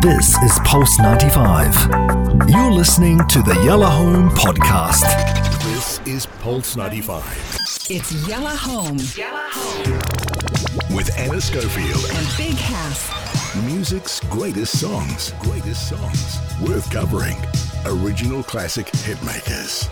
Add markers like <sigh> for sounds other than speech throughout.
This is Pulse 95. You're listening to the Yellow Home Podcast. This is Pulse 95 It's Yella Home Yellow Home. with Anna Schofield. and Big House. Music's greatest songs. Greatest songs. Worth covering. Original classic hitmakers.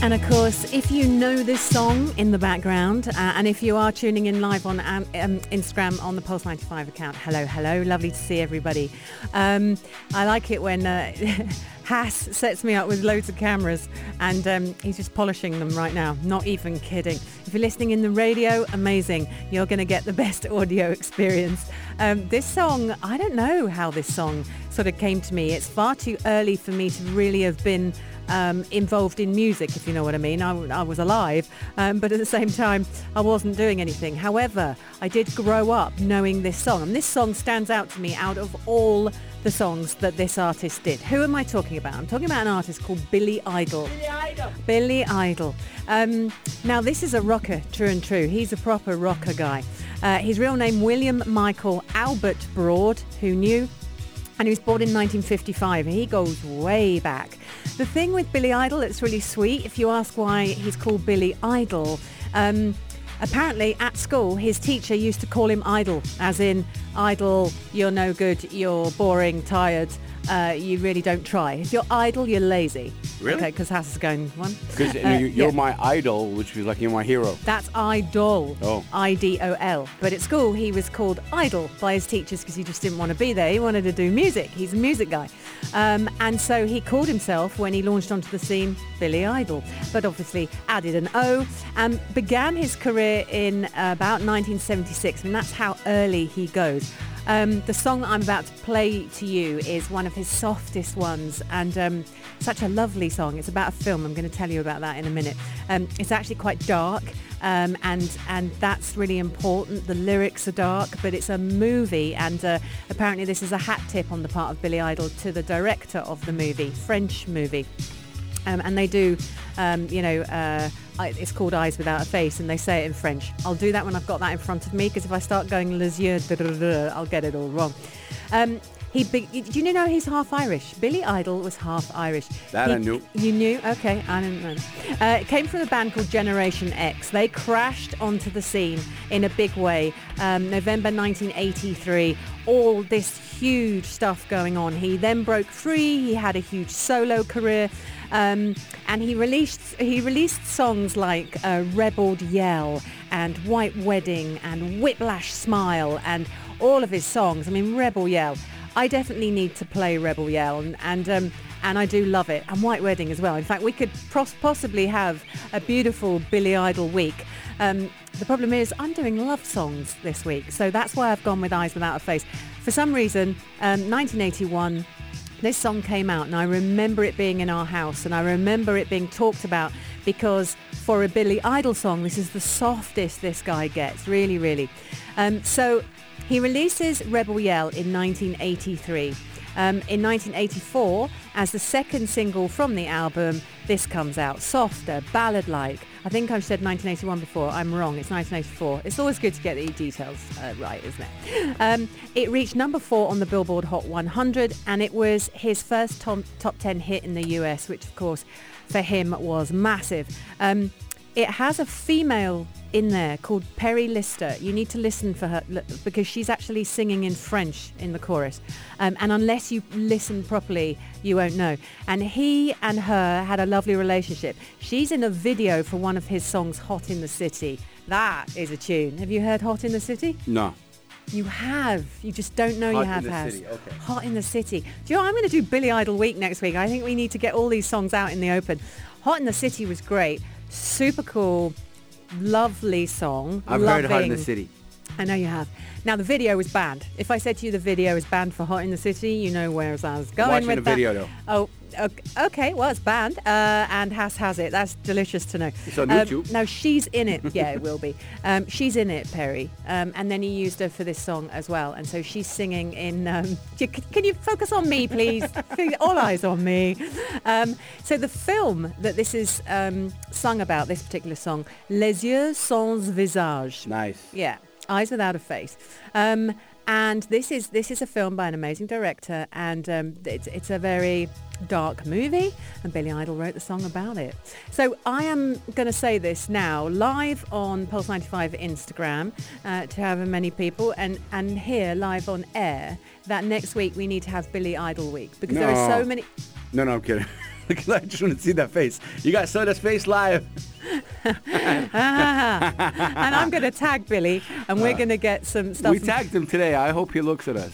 And of course, if you know this song in the background, uh, and if you are tuning in live on um, um, Instagram on the Pulse 95 account, hello, hello, lovely to see everybody. Um, I like it when uh, <laughs> Haas sets me up with loads of cameras and um, he's just polishing them right now, not even kidding. If you're listening in the radio, amazing. You're going to get the <laughs> best audio experience. Um, this song, I don't know how this song sort of came to me. It's far too early for me to really have been um, involved in music, if you know what I mean. I, I was alive, um, but at the same time, I wasn't doing anything. However, I did grow up knowing this song, and this song stands out to me out of all the songs that this artist did. Who am I talking about? I'm talking about an artist called Billy Idol. Billy Idol. Billy Idol. Um, now, this is a rocker, true and true. He's a proper rocker guy. Uh, his real name, William Michael Albert Broad, who knew? And he was born in 1955. He goes way back. The thing with Billy Idol that's really sweet, if you ask why he's called Billy Idol, um, apparently at school his teacher used to call him Idol, as in idle, you're no good, you're boring, tired, uh, you really don't try. If you're idle, you're lazy. Really? Okay, because Hass is going one. Because Uh, you, you're yeah. my idol, which means like you're my hero. That's Idol. Oh. I-D-O-L. But at school, he was called Idol by his teachers because he just didn't want to be there. He wanted to do music. He's a music guy. Um, and so he called himself, when he launched onto the scene, Billy Idol. But obviously added an O and began his career in about 1976. And that's how early he goes. Um, the song I'm about to play to you is one of his softest ones and um, such a lovely song. It's about a film. I'm going to tell you about that in a minute. Um, it's actually quite dark um, and and that's really important. The lyrics are dark, but it's a movie and uh, apparently this is a hat tip on the part of Billy Idol to the director of the movie, French movie. Um, and they do, um, you know, uh, it's called Eyes Without a Face, and they say it in French. I'll do that when I've got that in front of me, because if I start going les yeux, I'll get it all wrong. Um, he, be- do you know he's half Irish? Billy Idol was half Irish. That He- I knew. You knew? Okay, I didn't know. Uh, it came from a band called Generation X. They crashed onto the scene in a big way. Um, November 1983. All this huge stuff going on. He then broke free. He had a huge solo career. Um, and he released he released songs like uh, Yell and White Wedding and Whiplash Smile and all of his songs. I mean, Rebel Yell. I definitely need to play Rebel Yell and and, um, and I do love it and White Wedding as well. In fact, we could possibly have a beautiful Billy Idol week. Um, the problem is I'm doing love songs this week, so that's why I've gone with Eyes Without a Face. For some reason, um, 1981. This song came out and I remember it being in our house and I remember it being talked about because for a Billy Idol song, this is the softest this guy gets, really, really. Um, so he releases Rebel Yell in 1983. Um, in 1984, as the second single from the album, this comes out, softer, ballad-like. I think I've said 1981 before. I'm wrong. It's 1984. It's always good to get the details uh, right, isn't it? Um, it reached number four on the Billboard Hot 100, and it was his first top, top 10 hit in the US, which of course for him was massive. Um, it has a female in there called Perri Lister. You need to listen for her because she's actually singing in French in the chorus. Um, and unless you listen properly, you won't know. And he and her had a lovely relationship. She's in a video for one of his songs, Hot in the City. That is a tune. Have you heard Hot in the City? No. You have. You just don't know Hot you in have. the Has. City, okay. Hot in the City. Do you know, what? I'm going to do Billy Idol week next week. I think we need to get all these songs out in the open. Hot in the City was great. Super cool. Lovely song. I've heard Hot in the City. I know you have. Now the video was banned. If I said to you the video is banned for Hot in the City, you know where I was going watching with the that. video, though. Oh, ok- okay. Well, it's banned, uh, and Has has it. That's delicious to know. It's on Um, YouTube. No, she's in it. <laughs> Yeah, it will be. Um, she's in it, Perri. Um, and then he used her for this song as well. And so she's singing in. Um, <laughs> can you focus on me, please? <laughs> All eyes on me. Um, so the film that this is um, sung about, this particular song, Les yeux sans visage. Nice. Yeah, eyes without a face. Um, And this is this is a film by an amazing director, and um, it's it's a very dark movie, and Billy Idol wrote the song about it. So I am going to say this now live on Pulse 95 Instagram uh, to however many people, and and here live on air that next week we need to have Billy Idol week because there are so many. No, no, I'm kidding. <laughs> I just want to see that face. You guys saw that face live. <laughs> and I'm going to tag Billy, and we're going to get some stuff. We tagged him today. I hope he looks at us.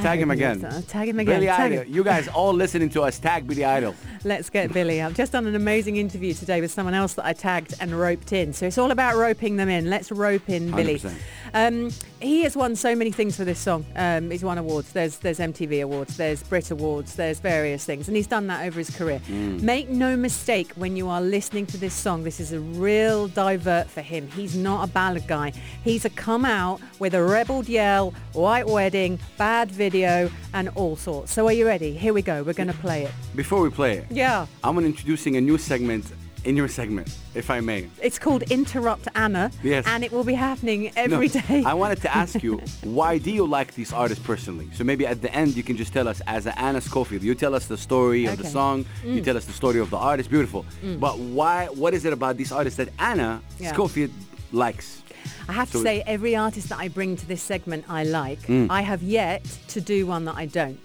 Tag him again. looks at us. Tag him again. Billy Tag Idol. him. You guys all listening to us. Tag Billy Idol. <laughs> Let's get Billy. I've just done an amazing interview today with someone else that I tagged and roped in. So it's all about roping them in. Let's rope in Billy. 100%. Um, he has won so many things for this song. Um, he's won awards. There's there's MTV awards. There's Brit awards. There's various things, and he's done that over his career. Mm. Make no mistake when you are listening to this song. This is a real divert for him. He's not a ballad guy. He's a come out with a rebel yell, white wedding, bad video, and all sorts. So are you ready? Here we go. We're going to play it. Before we play it, Yeah. I'm introducing a new segment in your segment, if I may. It's called Interrupt Anna. Yes. And it will be happening every No, day. I wanted to ask you, <laughs> why do you like these artists personally? So maybe at the end you can just tell us, as an Anna Schofield, you tell us the story of the Okay. Mm. song, you tell us the story of the artist, beautiful. But why? What is it about these artists that Anna Yeah. Schofield likes? I have to say, every artist that I bring to this segment, I like. Mm. I have yet to do one that I don't.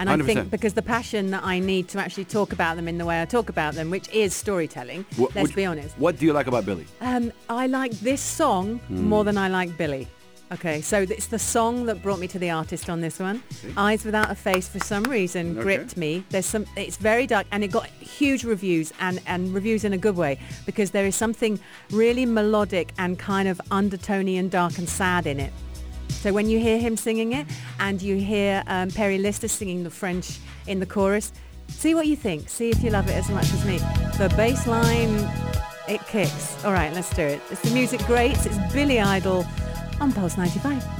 And I 100%. think because the passion that I need to actually talk about them in the way I talk about them, which is storytelling, Wha- let's be honest. What do you like about Billy? Um, I like this song Hmm. more than I like Billy. Okay, so it's the song that brought me to the artist on this one. Eyes Without a Face, for some reason, Okay. gripped me. There's some. It's very dark, and it got huge reviews, and and reviews in a good way because there is something really melodic and kind of undertony and dark and sad in it. So when you hear him singing it, and you hear um, Perri Lister singing the French in the chorus, see what you think. See if you love it as much as me. The bass line it kicks. All right, let's do it. It's the music greats. It's Billy Idol on Pulse 95.